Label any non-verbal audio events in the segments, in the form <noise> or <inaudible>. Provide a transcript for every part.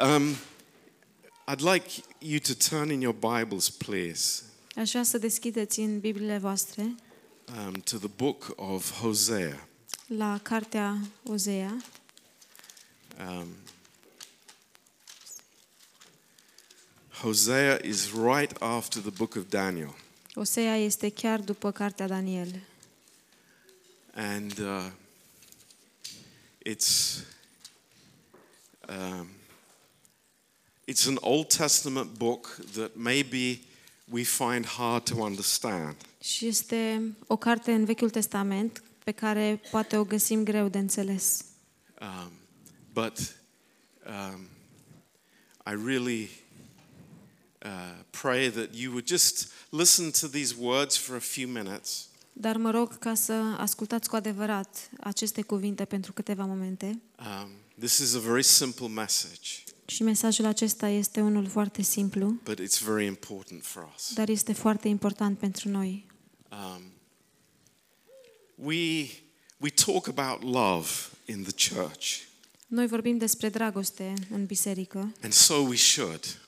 Um, I'd like you to turn in your Bibles, please, Aș vrea să deschideți în Bibliile voastre um, to the book of Hosea. la cartea Ozea, Um, Hosea is right after the book of Daniel. Osea este chiar după cartea Daniel. And uh, it's, um, it's an Old Testament book that maybe we find hard to understand. Și este o carte în Vechiul Testament pe care poate o găsim greu de înțeles. Um, but um, I really uh, pray that you would just listen to these words for a few minutes Dar mă rog ca să ascultați cu adevărat aceste cuvinte pentru câteva momente. Um, this is a very simple message, Și mesajul acesta este unul foarte simplu, but it's very important for us. dar este foarte important pentru noi. Um, we, we talk about love in the church, Noi vorbim despre dragoste în biserică and so we should.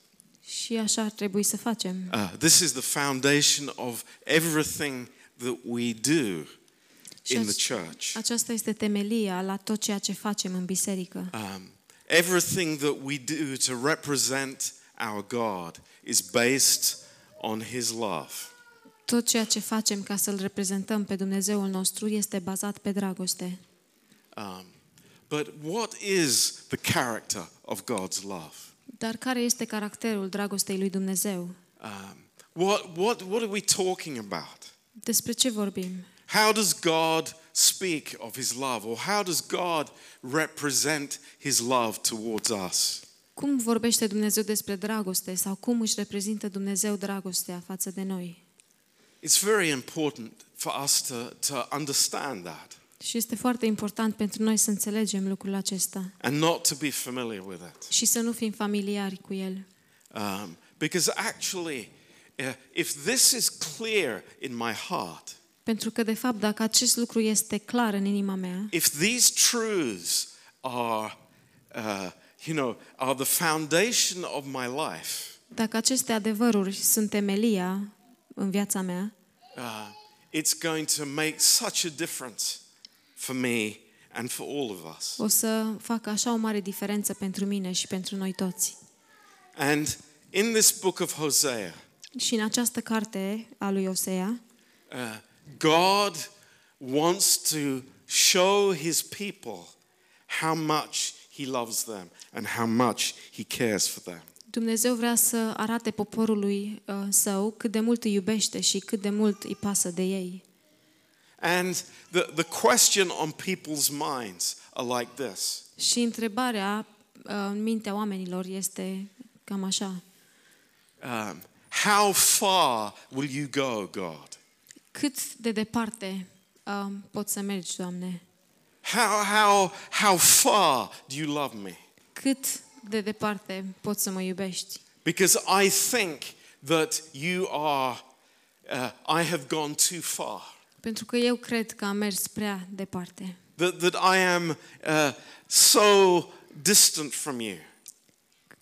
și așa ar trebui să facem. Uh, this is the foundation of everything that we do Și in ac- the church. Aceasta este temelia la tot ceea ce facem în biserică. Um, everything that we do to represent our God is based on His love. Tot ceea ce facem ca să-L reprezentăm pe Dumnezeul nostru este bazat pe dragoste. Um, but what is the character of God's love? Dar care este caracterul dragostei lui Dumnezeu? Um, what, what, what are we talking about? Despre ce vorbim? How does God speak of His love, or how does God represent His love towards us? Cum vorbește Dumnezeu despre dragoste sau cum își reprezintă Dumnezeu dragostea față de noi? It's very important for us to, to understand that Și este foarte important pentru noi să înțelegem lucrul acesta and not to be familiar with it. și să nu fim familiari cu el. Um, because actually, uh, if this is clear in my heart, Pentru că, de fapt, dacă acest lucru este clar în inima mea, if these truths are, uh, you know, are the foundation of my life, dacă aceste adevăruri sunt temelia în viața mea, uh, it's going to make such a difference for me and for all of us. o să facă așa o mare diferență pentru mine și pentru noi toți. And in this book of Hosea, Și în această carte a lui Osea, uh, God wants to show his people how much he loves them and how much he cares for them. Dumnezeu vrea să arate poporului uh, său cât de mult îi iubește și cât de mult îi pasă de ei. And the, the question on people's minds are like this Și întrebarea uh, în mintea oamenilor este cam așa. um, How far will you go, God? Cât de departe uh, poți să mergi, Doamne? How, how, how far do you love me? Cât de departe poți să mă iubești? Because I think that you are, uh, I have gone too far. Pentru că eu cred că am mers prea departe. That, that I am uh, so distant from you.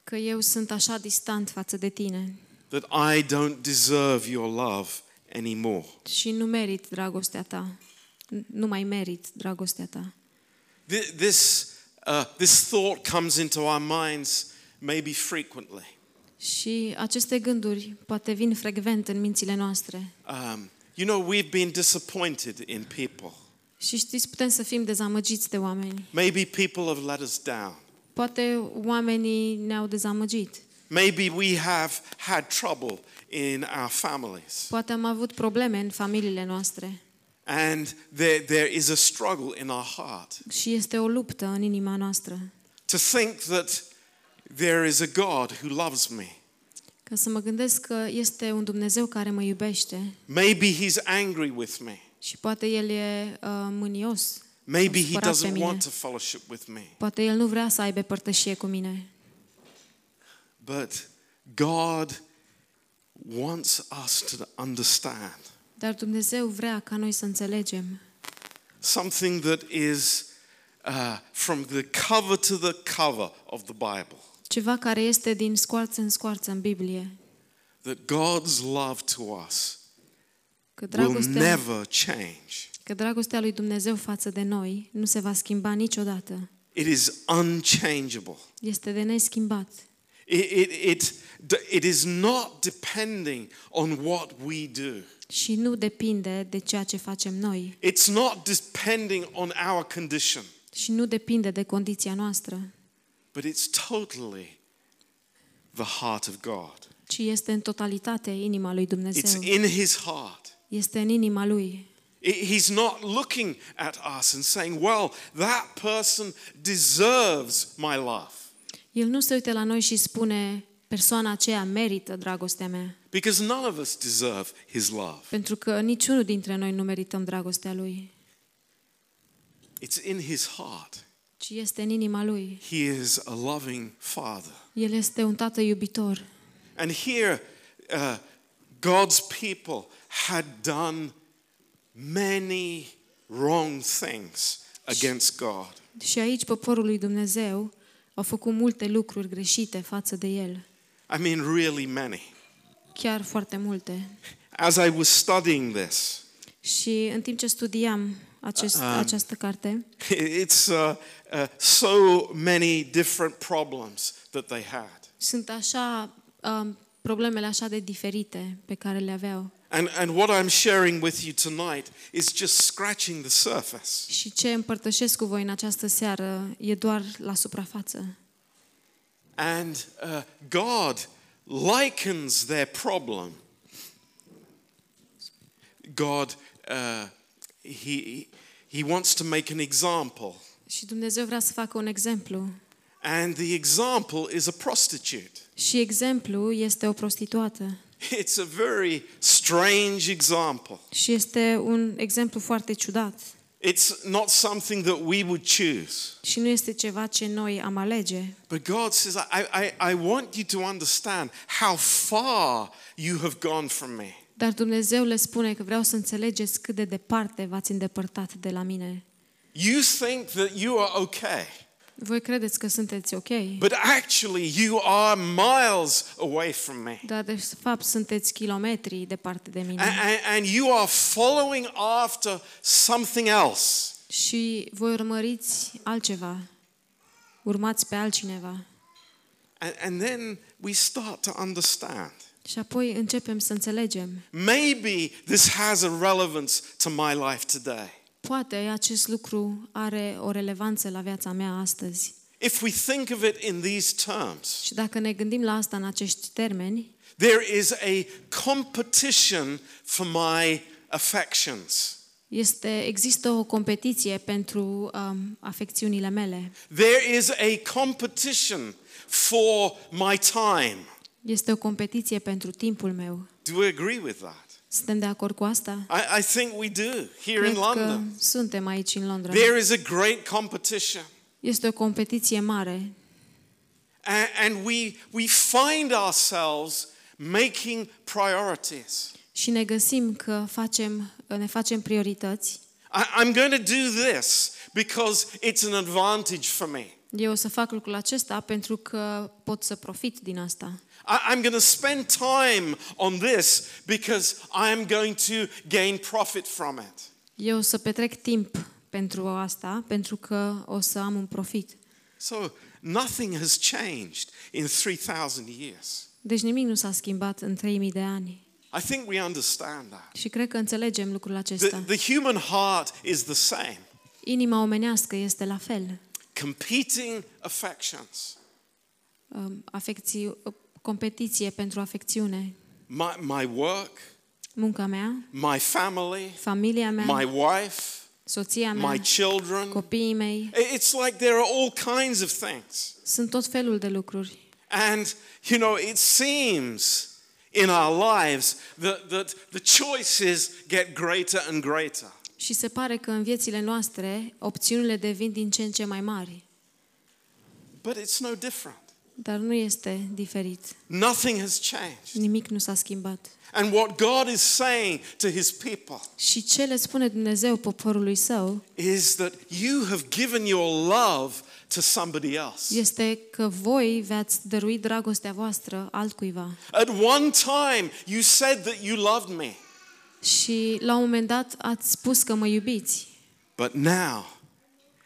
Că eu sunt așa distant față de tine that I don't deserve your love anymore. și nu merit dragostea ta. Nu mai merit dragostea ta. Th- This, uh, this thought comes into our minds maybe frequently. Și aceste gânduri poate vin frecvent în mințile noastre. Um, you know, we've been disappointed in people. Și știți, putem să fim dezamăgiți de oameni. Maybe people have let us down. Poate oamenii ne-au dezamăgit. Maybe we have had trouble in our families. Poate am avut probleme în familiile noastre. And there, there is a struggle in our heart Și este o luptă în inima noastră. to think that there is a God who loves me. Ca să mă gândesc că este un Dumnezeu care mă iubește Maybe He's angry with me. și poate El e uh, mânios. Maybe He supărat pe doesn't mine. want to fellowship with me. Poate El nu vrea să aibă părtășie cu mine. But God wants us to understand Dar Dumnezeu vrea ca noi să înțelegem something that is uh, from the cover to the cover of the Bible. Ceva care este din scoarță în scoarță în Biblie. that God's love to us Că will dragostea, never change. că dragostea lui Dumnezeu față de noi nu se va schimba niciodată. It is unchangeable. Este de neschimbat. It, it, it, it is not depending on what we do. Și nu depinde de ceea ce facem noi. It's not depending on our condition, Și nu depinde de condiția noastră, but it's totally the heart of God. ci este în totalitate inima lui It's Dumnezeu. in His heart. Este în inima lui. I- He's not looking at us and saying, well, that person deserves my love. El nu se uită la noi și spune, persoana aceea merită dragostea mea. Because none of us deserve His love. Pentru că niciunul dintre noi nu merităm dragostea lui, It's in His heart. ci este în inima lui. He is a loving Father. El este un tată iubitor. And here, uh, God's people had done many wrong things against God. Și aici poporul lui Dumnezeu au făcut multe lucruri greșite față de el. I mean, really many. Chiar foarte multe. As I was studying this, Și în timp ce studiam acest, Um, această carte, it's uh, uh, so many different problems that they had. sunt așa um, problemele așa de diferite pe care le aveau. And, and what I'm sharing with you tonight is just scratching the surface. Și ce împărtășesc cu voi în această seară e doar la suprafață. And uh, God likens their problem. God, uh, he, he wants to make an example. Și Dumnezeu vrea să facă un exemplu. And the example is a prostitute. Și exemplu este o prostituată. It's a very strange example. Și este un exemplu foarte ciudat. It's not something that we would choose. Și nu este ceva ce noi am alege. But God says, I, I, I want you to understand how far you have gone from me. Dar Dumnezeu le spune că vreau să înțelegeți cât de departe v-ați îndepărtat de la mine. You think that you are okay, Voi credeți că sunteți ok, but actually you are miles away from me. dar de fapt sunteți kilometri departe de And, mine. and, and you are following after something else. Și voi urmăriți altceva. Urmați pe altcineva. And, and then we start to understand. Și apoi începem să înțelegem. Maybe this has a relevance to my life today. Poate acest lucru are o relevanță la viața mea astăzi. If we think of it in these terms, Și dacă ne gândim la asta în acești termeni, there is a competition for my affections. este, există o competiție pentru um, afecțiunile mele. There is a competition for my time. Este o competiție pentru timpul meu. Do we agree with that? Suntem de acord cu asta? I, I think we do here in Cred că London. suntem aici în Londra. There is a great competition. Este o competiție mare And, and we, we find ourselves making priorities. și ne găsim că facem, ne facem priorități. I, I'm going to do this because it's an advantage for me. Eu o să fac lucrul acesta pentru că pot să profit din asta. I, I'm going to spend time on this because I am going to gain profit from it. Eu o să petrec timp pentru asta, pentru că o să am un profit. So nothing has changed in 3,000 years. Deci nimic nu s-a schimbat în 3000 de ani. I think we understand that. Și cred că înțelegem lucrul The, acesta. the human heart is the same. Inima omenească este la fel. Competing affections. Um, Afecții, competiție pentru afecțiune. My, my work, Munca mea, my family, familia mea, my wife, soția mea, my children. copiii mei. It's like there are all kinds of things. Sunt tot felul de lucruri. And, you know, it seems in our lives that, that the choices get greater and greater. Și se pare că în viețile noastre opțiunile devin din ce în ce mai mari. But it's no different. Dar nu este diferit. Nothing has changed. Nimic nu s-a schimbat. And what God is saying to his people Și ce le spune Dumnezeu poporului său is that you have given your love to somebody else. este că voi veați dărui dragostea voastră altcuiva. At one time, you said that you loved me, Și la un moment dat ați spus că mă iubiți, but now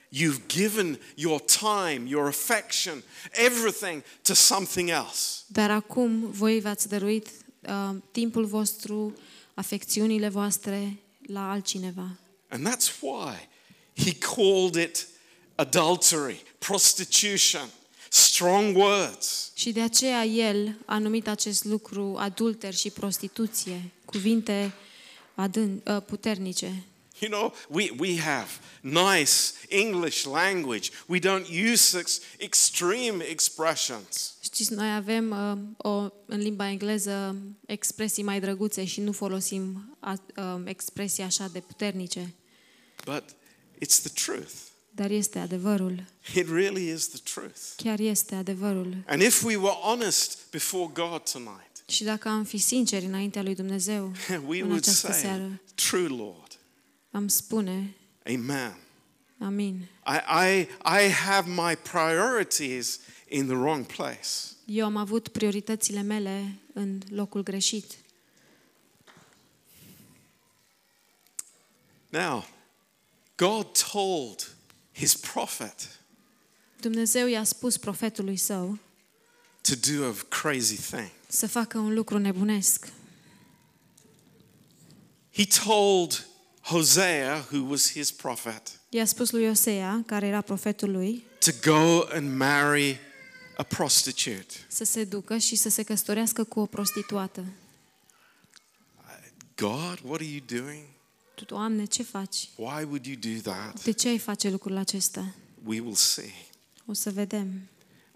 you've given your time, your affection, everything to something else. dar acum voi v-ați dăruit uh, timpul vostru, afecțiunile voastre la altcineva. And that's why he called it adultery, prostitution, strong words. Și de aceea el a numit acest lucru adulter și prostituție, cuvinte adân, uh, puternice. You know, we, we have nice English language. We don't use such extreme expressions. Știți, noi avem uh, o, în limba engleză expresii mai drăguțe și nu folosim a, uh, expresii așa de puternice. But it's the truth. Dar este adevărul. It really is the truth. Chiar este adevărul. And if we were honest before God tonight, Și dacă am fi sinceri înaintea lui Dumnezeu <laughs> we în would această say, seară, True Lord. Am spune, Amen. amin. I, I, I have my priorities in the wrong place. Eu am avut prioritățile mele în locul greșit. Now, God told his prophet Dumnezeu i-a spus profetului său to do a crazy thing. să facă un lucru nebunesc. He told Hosea, who was his prophet, I-a spus lui Osea, care era profetul lui, to go and marry a prostitute. să se ducă și să se căsătorească cu o prostituată. God, what are you doing? Tu, Doamne, ce faci? Why would you do that? De ce ai face lucrul acesta? We will see. O să vedem.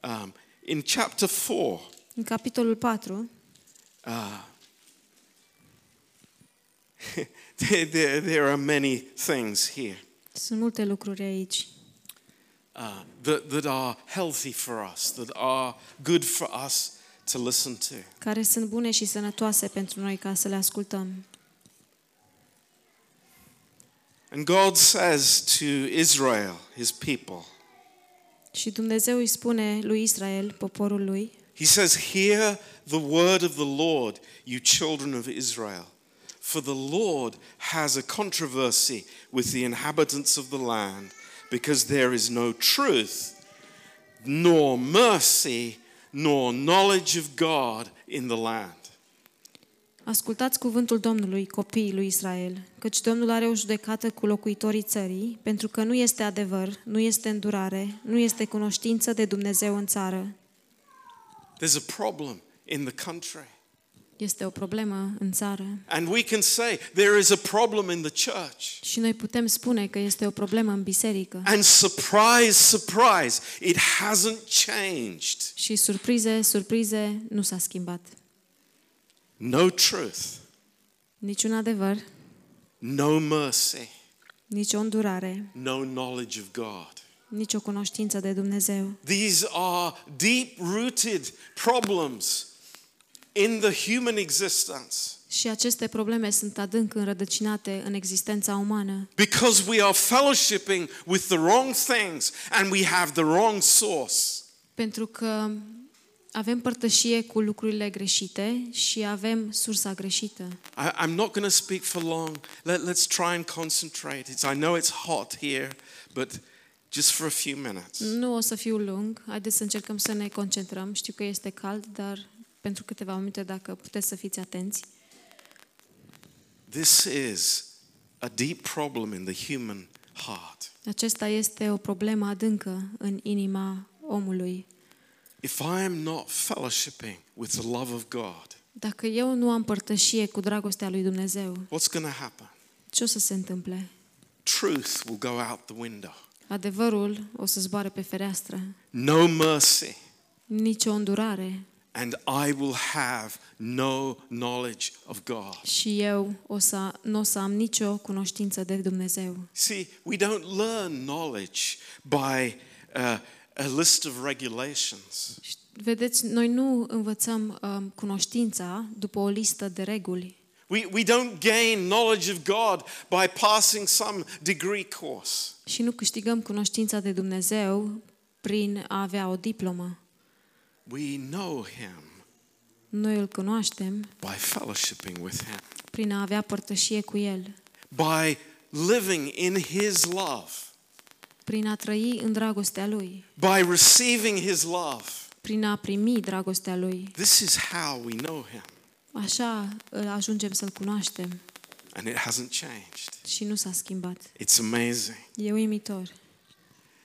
Um, in chapter 4, În capitolul 4 uh, <laughs> there, there, there are many things here sunt multe lucruri aici uh, that, that are healthy for us, that are good for us to listen to. care sunt bune și sănătoase pentru noi ca să le ascultăm. And God says to Israel, his people, Și Dumnezeu îi spune lui Israel, poporul lui, He says, Hear the word of the Lord, you children of Israel. For the Lord has a controversy with the inhabitants of the land, because there is no truth, nor mercy, nor knowledge of God in the land. Ascultați cuvântul Domnului, copiii lui Israel, căci Domnul are o judecată cu locuitorii țării, pentru că nu este adevăr, nu este îndurare, nu este cunoștință de Dumnezeu în țară. There's a problem in the country. Este o problemă în țară. And we can say there is a problem in the church. Și noi putem spune că este o problemă în biserică. And surprise, surprise, it hasn't changed. Și surprize, surprize, nu s-a schimbat. No truth, Niciun adevăr, no mercy, nici o îndurare, no knowledge of God. nici o cunoștință de Dumnezeu. These are deep rooted problems in the human existence Și aceste probleme sunt adânc înrădăcinate în existența umană, because we are fellowshipping with the wrong things and we have the wrong source. pentru că avem părtășie cu lucrurile greșite și avem sursa greșită. I, I'm not going to speak for long. Let, let's try and concentrate. It's, I know it's hot here, but just for a few minutes. Nu o să fiu lung, haideți să încercăm să ne concentrăm. Știu că este cald, dar pentru câteva minute, dacă puteți să fiți atenți. This is a deep problem in the human heart. Acesta este o problemă adâncă în inima omului. If I am not fellowshipping with the love of God, Dacă eu nu am părtășie cu dragostea lui Dumnezeu, what's going to happen? ce o să se întâmple? Truth will go out the window. Adevărul o să zboare pe fereastră. No mercy. Nici o îndurare. And I will have no knowledge of God. Și eu o să, nu o să am nicio cunoștință de Dumnezeu. See, we don't learn knowledge by uh, a list of regulations. Vedeți, noi nu învățăm um, cunoștința după o listă de reguli. We, we don't gain knowledge of God by passing some degree course. Și nu câștigăm cunoștința de Dumnezeu prin a avea o diplomă. We know Him Noi îl cunoaștem by fellowshipping with Him, prin a avea părtășie cu El, by living in His love, prin a trăi în dragostea Lui, by receiving His love. prin a primi dragostea Lui. This is how we know Him, Așa îl ajungem să-L cunoaștem and it hasn't changed. și nu s-a schimbat. It's amazing. E uimitor.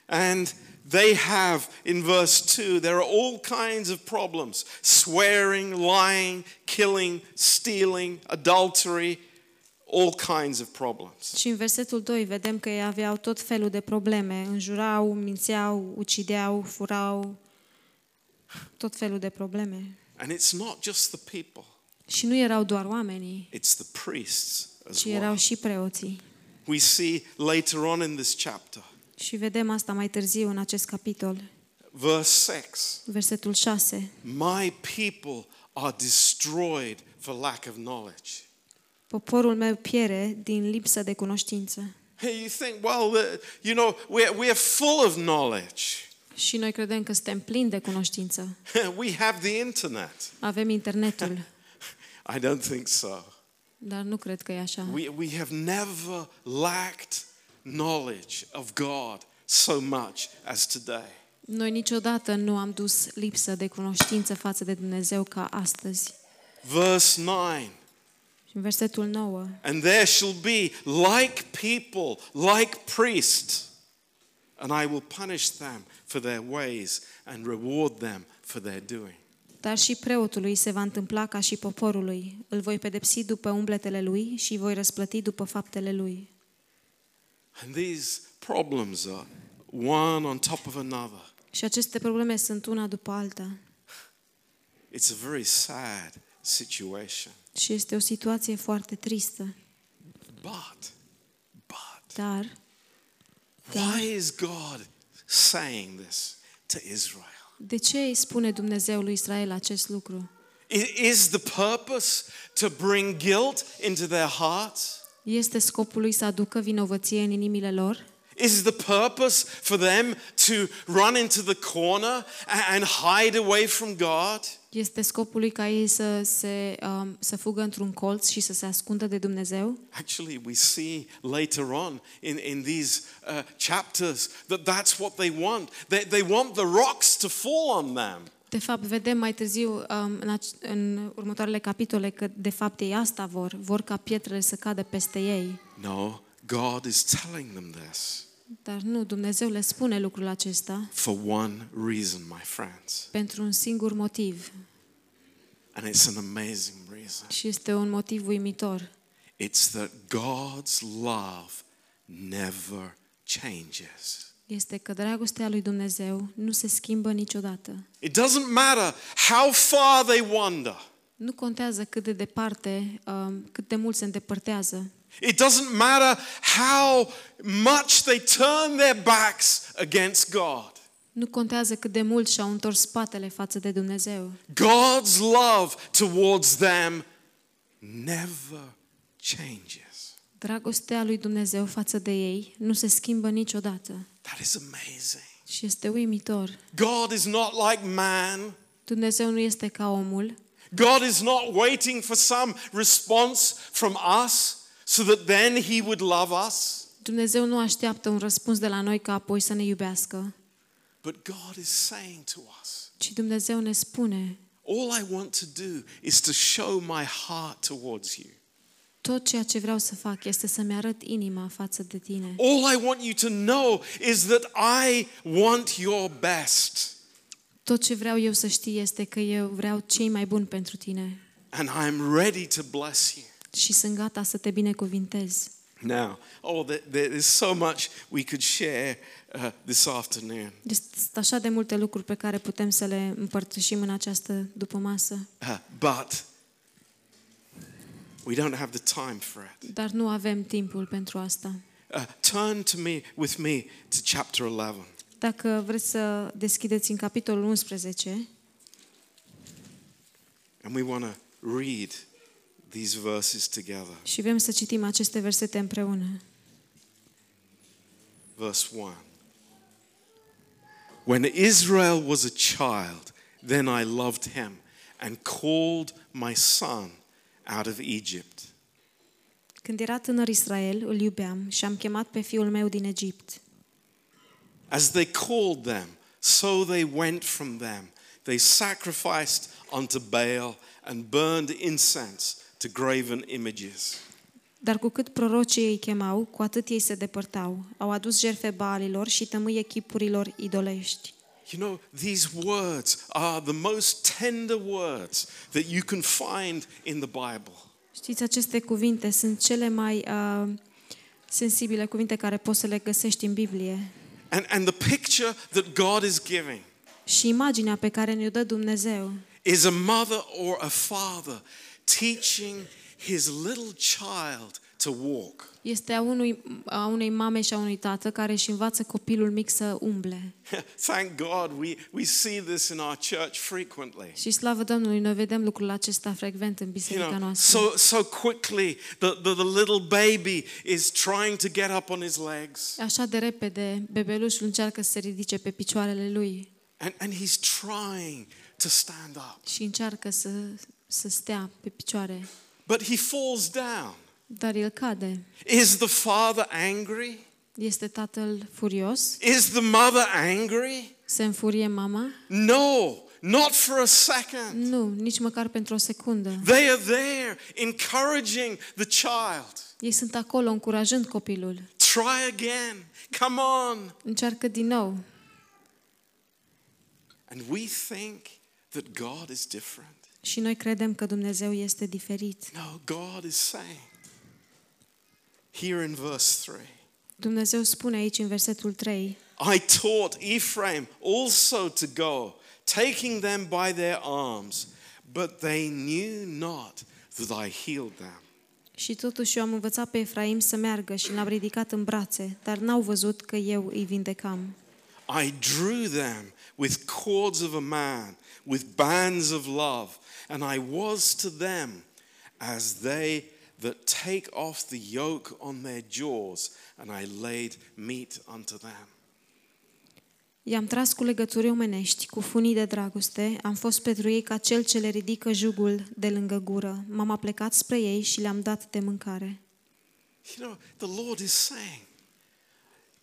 And they have, in verse 2, there are all kinds of problems swearing, lying, killing, stealing, adultery, all kinds of problems. Și în versetul 2 vedem că ei aveau tot felul de probleme. Înjurau, mințeau, ucideau, furau, tot felul de probleme. And it's not just the people, Și nu erau doar oamenii, it's the priests as ci well. erau și preoții. We see later on in this chapter, Și vedem asta mai târziu în acest capitol, verse 6 versetul 6. My people are destroyed for lack of knowledge. Poporul meu piere din lipsă de cunoștință. Hey, you think, well, the, you know, we're, we're full of knowledge. Și noi credem că suntem plini de cunoștință. <laughs> we have the internet. Avem internetul, <laughs> I don't think so. dar nu cred că e așa. We, we have never lacked knowledge of God so much as today. Noi niciodată nu am dus lipsă de cunoștință față de Dumnezeu ca astăzi. Verse 9 Și în versetul 9. And there shall be like people, like priests, and I will punish them for their ways and reward them for their doing. Dar și preotului se va întâmpla ca și poporului. Îl voi pedepsi după umbletele lui și îi voi răsplăti după faptele lui. And these problems are one on top of another. Și aceste probleme sunt una după alta. It's a very sad situation. Și este o situație foarte tristă. But, but, Dar why is God saying this to Israel? de ce îi spune Dumnezeu lui Israel acest lucru? I- Is the purpose to bring guilt into their hearts? Este scopul lui să aducă vinovăție în inimile lor? Is the purpose for them to run into the corner a- and hide away from God? Este scopul lui ca ei să, se, um, să fugă într-un colț și să se ascundă de Dumnezeu? Actually, we see later on in, in these uh, chapters that that's what they want. They, they want the rocks to fall on them. De fapt, vedem mai târziu um, în, ac- în următoarele capitole că de fapt ei asta vor, vor ca pietrele să cadă peste ei. No, God is telling them this Dar nu, Dumnezeu le spune lucrul acesta for one reason, my friends. pentru un singur motiv And it's an amazing reason. și este un motiv uimitor. It's that God's love never changes. Este că dragostea lui Dumnezeu nu se schimbă niciodată. It doesn't matter how far they wander. Nu contează cât de departe, um, cât de mult se îndepărtează. It doesn't matter how much they turn their backs against God. Nu contează cât de mult și-au întors spatele față de Dumnezeu. God's love towards them never changes. Dragostea lui Dumnezeu față de ei nu se schimbă niciodată. That is amazing. Și este uimitor. God is not like man. Dumnezeu nu este ca omul. God is not waiting for some response from us so that then he would love us. Dumnezeu nu așteaptă un răspuns de la noi ca apoi să ne iubească, But God is saying to us, ci Dumnezeu ne spune, all I want to do is to show my heart towards you. Tot ceea ce vreau să fac este să-mi arăt inima față de tine. All I want you to know is that I want your best. Tot ce vreau eu să știi este că eu vreau cei mai buni pentru tine And I'm ready to bless you. și sunt gata să te binecuvintez. Now, oh, there, there is so much we could share uh, this afternoon. Deci sunt așa de multe lucruri pe care putem să le împărtășim în această dupămasă, Uh, but we don't have the time for it. dar nu avem timpul pentru asta. Uh, turn to me with me to chapter 11. Dacă vreți să deschideți în capitolul 11, And we want to read these verses together. Și vrem să citim aceste versete împreună. Verse 1. When Israel was a child, then I loved him and called my son out of Egypt. Când era tânăr Israel, îl iubeam și am chemat pe fiul meu din Egipt. As they called them, so they went from them. They sacrificed unto Baal and burned incense to graven images. Dar cu cât prorocii îi chemau, cu atât ei se depărtau. Au adus jerfe baalilor și tămâie chipurilor idolești. You know, these words are the most tender words that you can find in the Bible. Știți, aceste cuvinte sunt cele mai uh, sensibile cuvinte care poți să le găsești în Biblie. And, and the picture that God is giving Și imaginea pe care ne-o dă Dumnezeu is a mother or a father teaching his little child to walk. este a, unui, a unei mame și a unui tată care își învață copilul mic să umble. <laughs> Thank God we, we see this in our church frequently. Și slavă Domnului, noi vedem lucrul acesta frecvent în You biserica know, noastră. so, so quickly the, the, the little baby is trying to get up on his legs Așa de repede, bebelușul încearcă să se ridice pe picioarele lui and, and he's trying to stand up. și încearcă să, să stea pe picioare. But he falls down. Dar el cade. Is the father angry? Este tatăl furios? Is the mother angry? Se înfurie mama? No, not for a second. Nu, nici măcar pentru o secundă. They are there encouraging the child. Ei sunt acolo încurajând copilul. Try again. Come on. Încearcă din nou. And we think that God is different. Și noi credem că Dumnezeu este diferit. No, God is saying here in verse 3 Dumnezeu spune aici în versetul 3, I taught Ephraim also to go, taking them by their arms, but they knew not that I healed them. și totuși eu am învățat pe Efraim să meargă și l-am ridicat în brațe, dar n-au văzut că eu îi vindecam. I drew them with cords of a man, with bands of love, and I was to them as they that take off the yoke on their jaws, and I laid meat unto them. I-am tras cu legături omenești, cu funii de dragoste, am fost pentru ei ca cel ce le ridică jugul de lângă gură. M-am aplecat spre ei și le-am dat de mâncare. You know, the Lord is saying,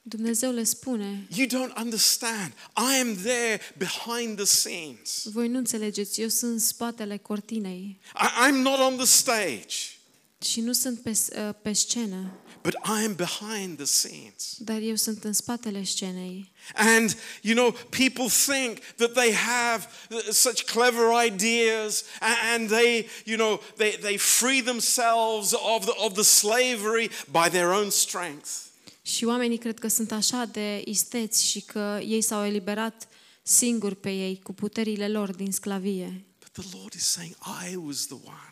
Dumnezeu le spune, You don't understand. I am there behind the scenes. voi nu înțelegeți, eu sunt în spatele cortinei I, I'm not on the stage, și nu sunt pe, uh, pe scenă, but I am behind the scenes. dar eu sunt în spatele scenei. And, you know, people think that they have uh, such clever ideas a- and they, you know, they, they free themselves of the, of the slavery by their own strength. Și oamenii cred că sunt așa de isteți și că ei s-au eliberat singuri pe ei cu puterile lor din sclavie. But the Lord is saying, I was the one.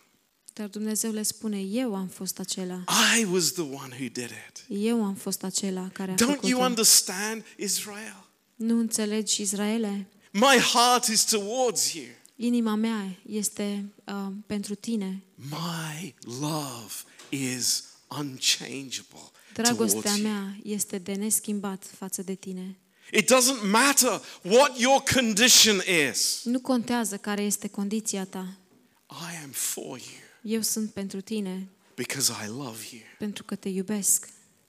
Dar Dumnezeu le spune, eu am fost acela. I was the one who did it. Eu am fost acela care a Don't you făcut-o. understand, Israel? Nu înțelegi, Israele? My heart is towards you. Inima mea este uh, pentru tine. My love is unchangeable Dragostea towards you. mea este de neschimbat față de tine. It doesn't matter what your condition is. Nu contează care este condiția ta. I am for you Eu sunt pentru tine, because I love you. pentru că te iubesc.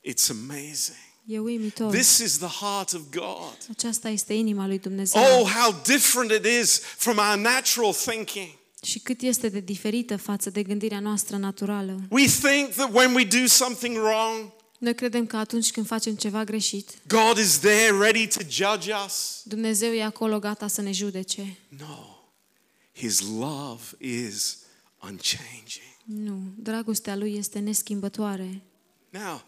It's amazing. E uimitor. This is the heart of God. Aceasta este inima lui Dumnezeu. Oh, how different it is from our natural thinking. Și cât este de diferită față de gândirea noastră naturală. We think that when we do something wrong, Noi credem că atunci când facem ceva greșit, God is there ready to judge us. Dumnezeu e acolo gata să ne judece. No, His love is unchanging. Nu, dragostea lui este neschimbătoare. Now,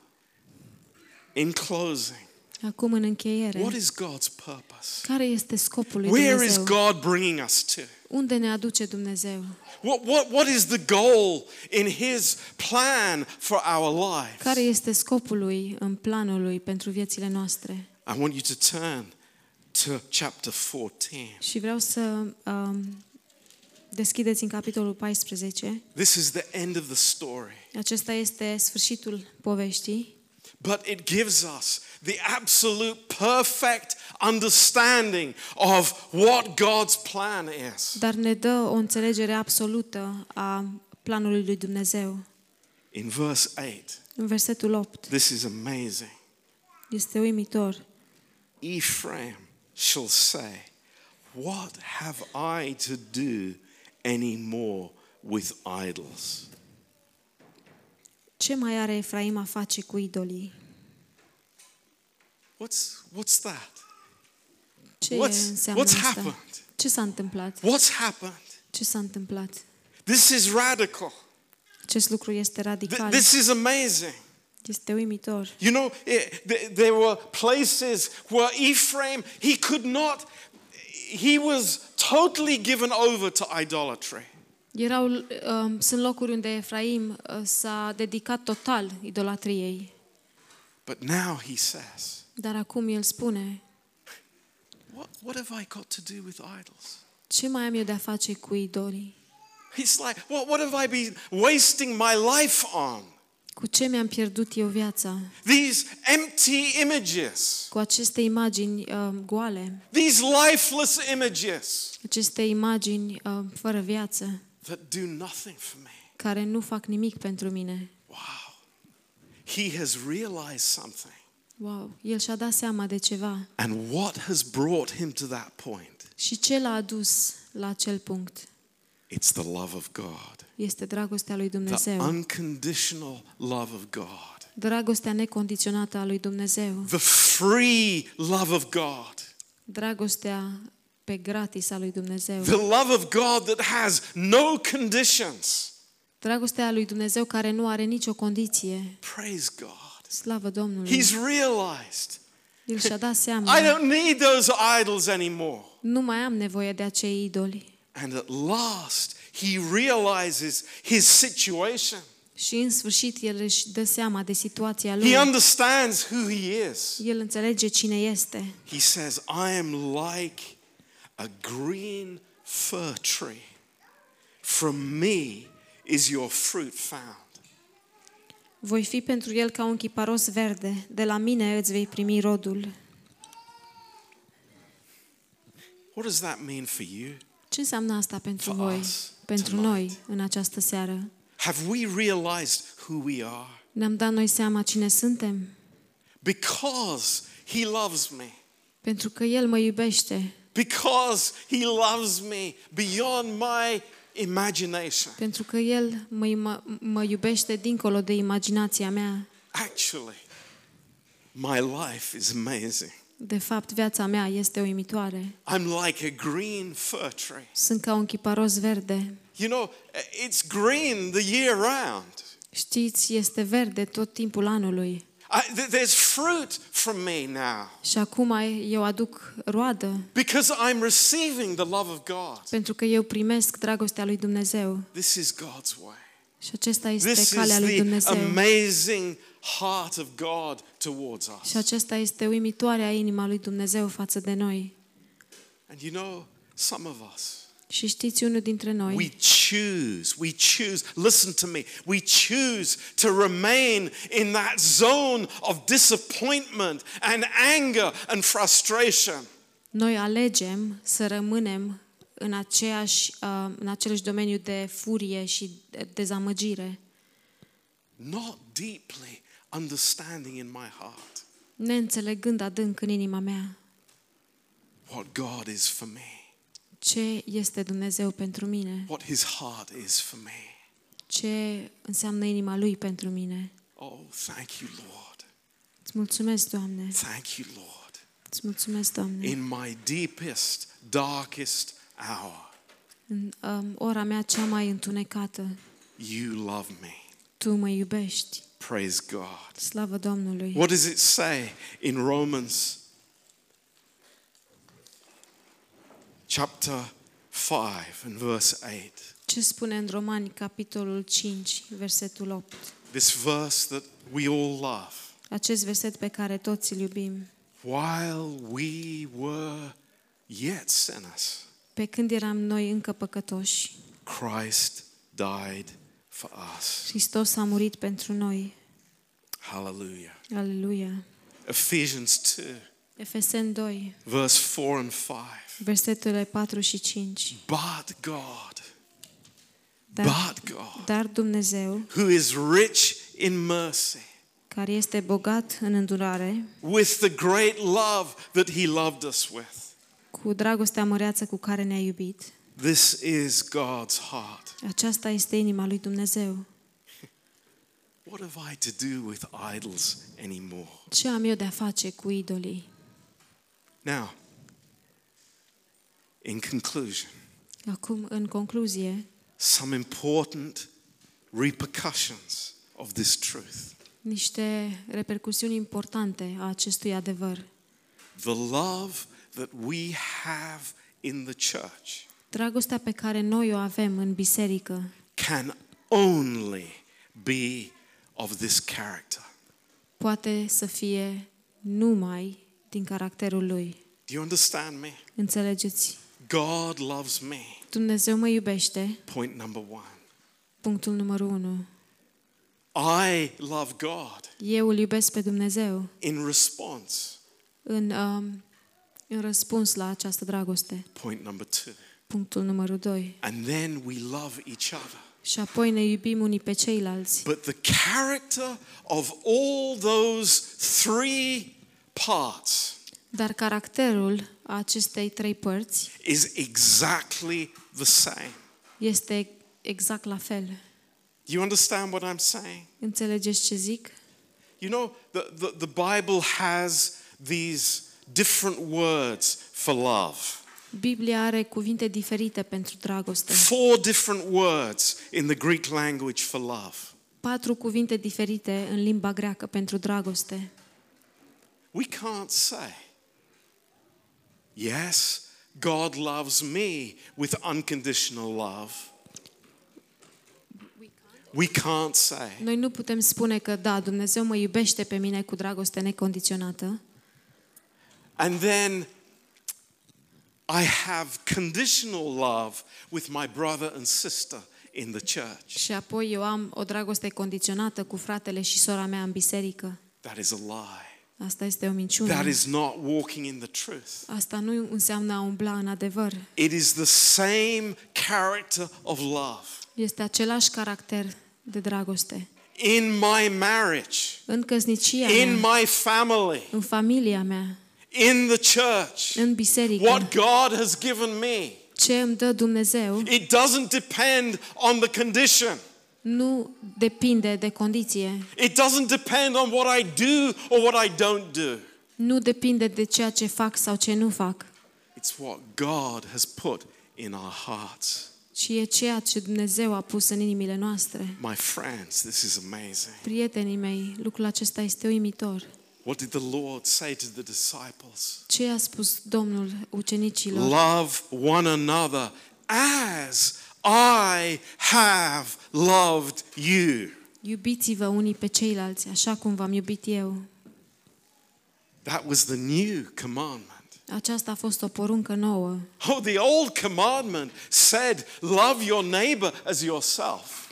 in closing, Acum în încheiere, what is God's purpose? care este scopul lui Where is Dumnezeu? God bringing us to? Unde ne aduce Dumnezeu? What, what, what is the goal in His plan for our lives? Care este scopul lui în planul lui pentru viețile noastre? I want you to turn to chapter 14. Și vreau să um, Deschideți în capitolul 14. This is the end of the story. Acesta este sfârșitul poveștii, But it gives us the absolute perfect understanding of what God's plan is. dar ne dă o înțelegere absolută a planului lui Dumnezeu. In verse 8, În versetul 8 this is amazing. este uimitor. Ephraim shall say, What have I to do any more with idols? Ce mai are Efraim a face cu idolii? What's, what's that? Ce What's, înseamnă what's asta? happened? Ce s-a întâmplat? What's happened? Ce s-a întâmplat? This is radical. Acest lucru este Th- This is amazing. Este uimitor. You know, it, th- there were places where Ephraim, he could not, he was totally given over to idolatry. Erau, um, sunt locuri unde Efraim uh, s-a dedicat total idolatriei. But now he says, Dar acum el spune, What, what have I got to do with idols? ce mai am eu de a face cu idolii? He's like, what, what have I been wasting my life on? Cu ce mi-am pierdut eu viața? These empty images, Cu aceste imagini uh, goale, these lifeless images aceste imagini uh, fără viață, that do nothing for me. care nu fac nimic pentru mine. Wow. He has realized something. Wow, el și-a dat seama de ceva. And what has brought him to that point? Și ce l-a adus la acel punct? It's the love of God, Este dragostea lui the Dumnezeu. unconditional love of God, Dragostea necondiționată a lui Dumnezeu. the free love of God, Dragostea pe gratis a lui Dumnezeu. the love of God that has no conditions. Dragostea lui Dumnezeu care nu are nicio condiție. Praise God. Slavă Domnului. He's realized El și-a dat I seama. don't need those idols anymore. Nu mai am nevoie de acei idoli. And at last, he realizes his situation. Și în sfârșit el își dă seama de situația He lui. understands who he is. El înțelege cine este. He says, I am like a green fir tree. From me is your fruit found. Voi fi pentru el ca un chiparos verde. De la mine îți vei primi rodul. What does that mean for you? Ce înseamnă asta pentru For voi? us Pentru tonight. noi în această seară? Have we realized who we are? Ne-am dat noi seama cine suntem? Because he loves me. Pentru că El mă iubește. Because he loves me beyond my imagination. Pentru că El mă, ima- mă iubește dincolo de imaginația mea. Actually, my life is amazing. De fapt, viața mea este uimitoare. I'm like a green fir tree. Sunt ca un chiparos verde. You know, it's green the year round. Știți, este verde tot timpul anului. I, th- there's fruit from me now Și acum eu aduc roadă because I'm receiving the love of God. pentru că eu primesc dragostea lui Dumnezeu. This is God's way. Și acesta This este is calea lui the Dumnezeu. amazing heart of God towards Și us. acesta este uimitoarea inima lui Dumnezeu față de noi. And you know, some of us, Și știți, unul dintre noi, we choose, we choose, listen to me, we choose to remain in that zone of disappointment and anger and frustration. Noi alegem să rămânem în, aceeași, uh, în același domeniu de furie și de dezamăgire, not deeply understanding in my heart neînțelegând adânc în inima mea what God is for me, ce este Dumnezeu pentru mine, what His heart is for me. ce înseamnă inima Lui pentru mine. Oh, thank you, Lord. Îți mulțumesc, Doamne, Thank you, Lord. îți mulțumesc, Doamne. In my deepest, darkest hour, În um, ora mea cea mai întunecată, you love me. Tu mă iubești. Praise God. Slavă Domnului. What does it say in Romans chapter 5 and verse 8? Ce spune în Romani, capitolul 5, versetul 8? This verse that we all love. Acest verset pe care toți îl iubim. While we were yet sinners, Pe când eram noi încă păcătoși, Christ died for us. Hristos a murit pentru noi. Hallelujah. Aleluia. Ephesians 2, Efeseni 2, verse 4 and 5. versetele 4 și 5. But God, Dar, but God, dar Dumnezeu, who is rich in mercy, care este bogat în îndurare, with the great love that He loved us with. Cu dragostea măreață cu care ne-a iubit, This is God's heart. aceasta este inima lui Dumnezeu. What have I to do with idols anymore? Ce am eu de a face cu idolii? Now, in conclusion, Acum, în concluzie, some important repercussions of this truth. niște repercusiuni importante a acestui adevăr. The love that we have in the church Dragostea pe care noi o avem în biserică can only be of this character. poate să fie numai din caracterul lui. Do you understand me? Înțelegeți? God loves me. Dumnezeu mă iubește, Point number one. punctul numărul 1. I love God Eu îl iubesc pe Dumnezeu in response. în, um, în răspuns la această dragoste. Point number two. Punctul numărul 2. And then we love each other. Și apoi ne iubim unii pe ceilalți. But the character of all those three parts Dar caracterul acestei trei părți is exactly the same. este exact la fel. Do you understand what I'm saying? Înțelegeți ce zic? You know, the, the, the Bible has these different words for love. Biblia are cuvinte diferite pentru dragoste. Four different words in the Greek language for love. Patru cuvinte diferite în limba greacă pentru dragoste. We can't say, yes, God loves me with unconditional love. We can't say, Noi nu putem spune că da, Dumnezeu mă iubește pe mine cu dragoste necondiționată and then I have conditional love with my brother and sister in the church. și apoi eu am o dragoste condiționată cu fratele și sora mea în biserică. That is a lie. Asta este o minciună. That is not walking in the truth. Asta nu înseamnă a umbla în adevăr. It is the same character of love. Este același caracter de dragoste. In my marriage, În căsnicia in mea, my family, în familia mea, in the church, în biserică, what God has given me. ce îmi dă Dumnezeu It doesn't depend on the condition. nu depinde de condiție, It doesn't depend on what I do or what I don't do. nu depinde de ceea ce fac sau ce nu fac, It's what God has put in our hearts. ci e ceea ce Dumnezeu a pus în inimile noastre. My friends, this is amazing. Prietenii mei, lucrul acesta este uimitor. What did the Lord say to the disciples? Ce a spus Domnul ucenicilor? Love one another as I have loved you. Iubiți-vă unii pe ceilalți, așa cum v-am iubit eu. That was the new commandment. Aceasta a fost o poruncă nouă. Oh, the old commandment said, Love your neighbor as yourself.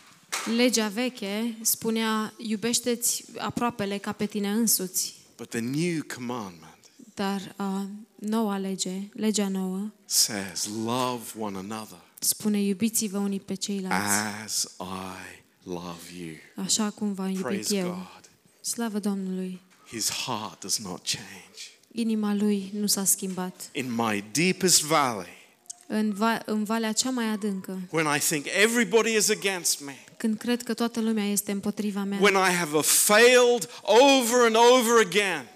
Legea veche spunea, iubește-ți aproapele ca pe tine însuți. But the new commandment Dar uh, noua lege, legea nouă, says, Love one another spune iubiți-vă unii pe ceilalți, as I love you. așa cum v-am iubit Praise eu. God. Slavă Domnului! His heart does not change. Inima lui nu s-a schimbat. In my deepest valley, În, va- în valea cea mai adâncă, when I think everybody is against me, când cred că toată lumea este împotriva mea, when I have failed over and over again,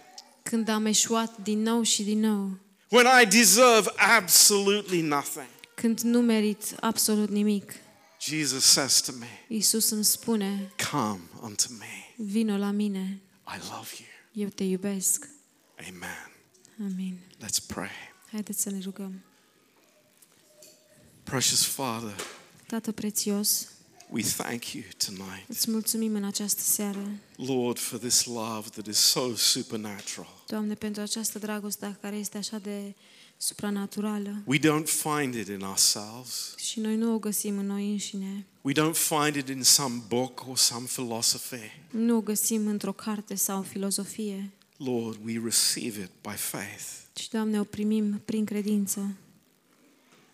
când am eșuat din nou și din nou, when I deserve absolutely nothing, când nu merit absolut nimic, Jesus says to me, Iisus îmi spune, Come unto me. vino la mine, I love you. eu te iubesc. Amen. Amin. Let's pray. Haideți să ne rugăm. Precious Father, Tată prețios, we thank you tonight, îți mulțumim în această seară, Lord, for this love that is so supernatural. Doamne, pentru această dragoste care este așa de supranaturală. We don't find it in ourselves. Și noi nu o găsim în noi înșine. We don't find it in some book or some philosophy. Nu o găsim într-o carte sau filozofie. Lord, we receive it by faith. Și, Doamne, o primim prin credință.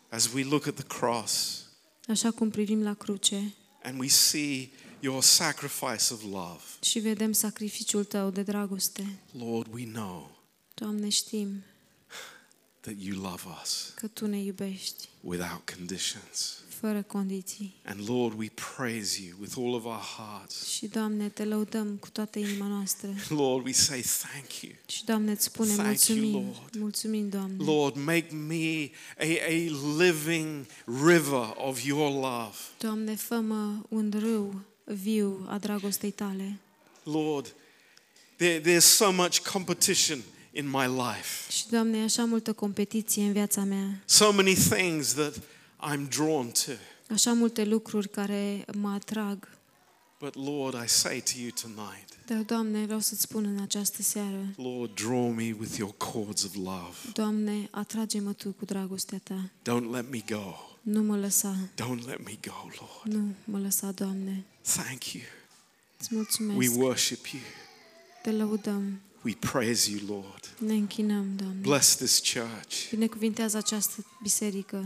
As we look at the cross Așa cum privim la cruce and we see your sacrifice of love, și vedem sacrificiul Tău de dragoste. Lord, we know Doamne, știm that you love us că Tu ne iubești without conditions. Fără condiții. And Lord, we praise you with all of our hearts. Și, Doamne, Te lăudăm cu toată inima noastră. <laughs> Lord, we say thank you. Și, Doamne, îți spunem Thank you, mulțumim. Lord. Mulțumim, Doamne. Lord, make me a, a living river of your love. Doamne, fă-mă un râu viu a dragostei Tale. Lord, there, there's so much competition in my life. Și, Doamne, e așa multă competiție în viața mea. So many things that I'm drawn to. Așa multe lucruri care mă atrag. But Lord, I say to you tonight, Dar, Doamne, vreau să-ți spun în această seară, Lord, draw me with your cords of love. Doamne, atrage-mă Tu cu dragostea Ta. Don't let me go. Nu mă lăsa, Don't let me go, Lord. nu mă lăsa, Doamne. Thank you. Îți We mulțumesc, worship you. te lăudăm, We praise you, Lord. ne închinăm, Doamne. Bless this church. Binecuvintează această biserică.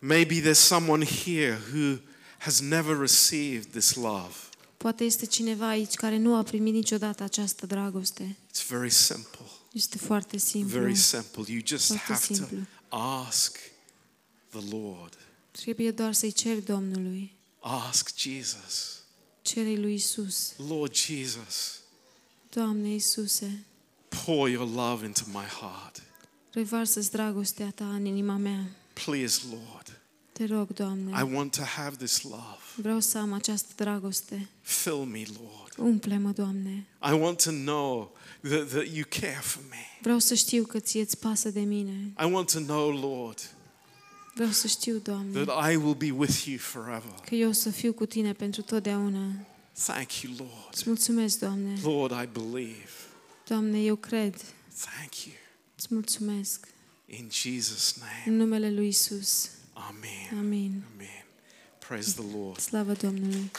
Maybe there's someone here who has never received this love. Poate este cineva aici care nu a primit niciodată această dragoste. It's very simple. Este foarte simplu. Very simple. You just Foarte have to ask the Lord. Trebuie doar să-i ceri Domnului. Ask Jesus. Cere lui Isus. Lord Jesus, Doamne Iisuse, pour your love into my heart. revarsă-ți dragostea Ta în inima mea. Please, Lord. Te rog, I Doamne, want to have this love. vreau să am această dragoste. Fill me, Lord. Umple-mă, Doamne. I want to know that, that you care for me. Vreau să știu că ție îți pasă de mine. I want to know, Lord, Vreau să știu, Doamne, that I will be with you forever. că eu o să fiu cu Tine pentru totdeauna. Thank you, Lord. Îți mulțumesc, Doamne. Lord, I believe. Doamne, eu cred. Thank you. Îți mulțumesc. In Jesus' name. În numele lui Isus. Amen. Amin. Amen. Praise the Lord. Slavă Domnului.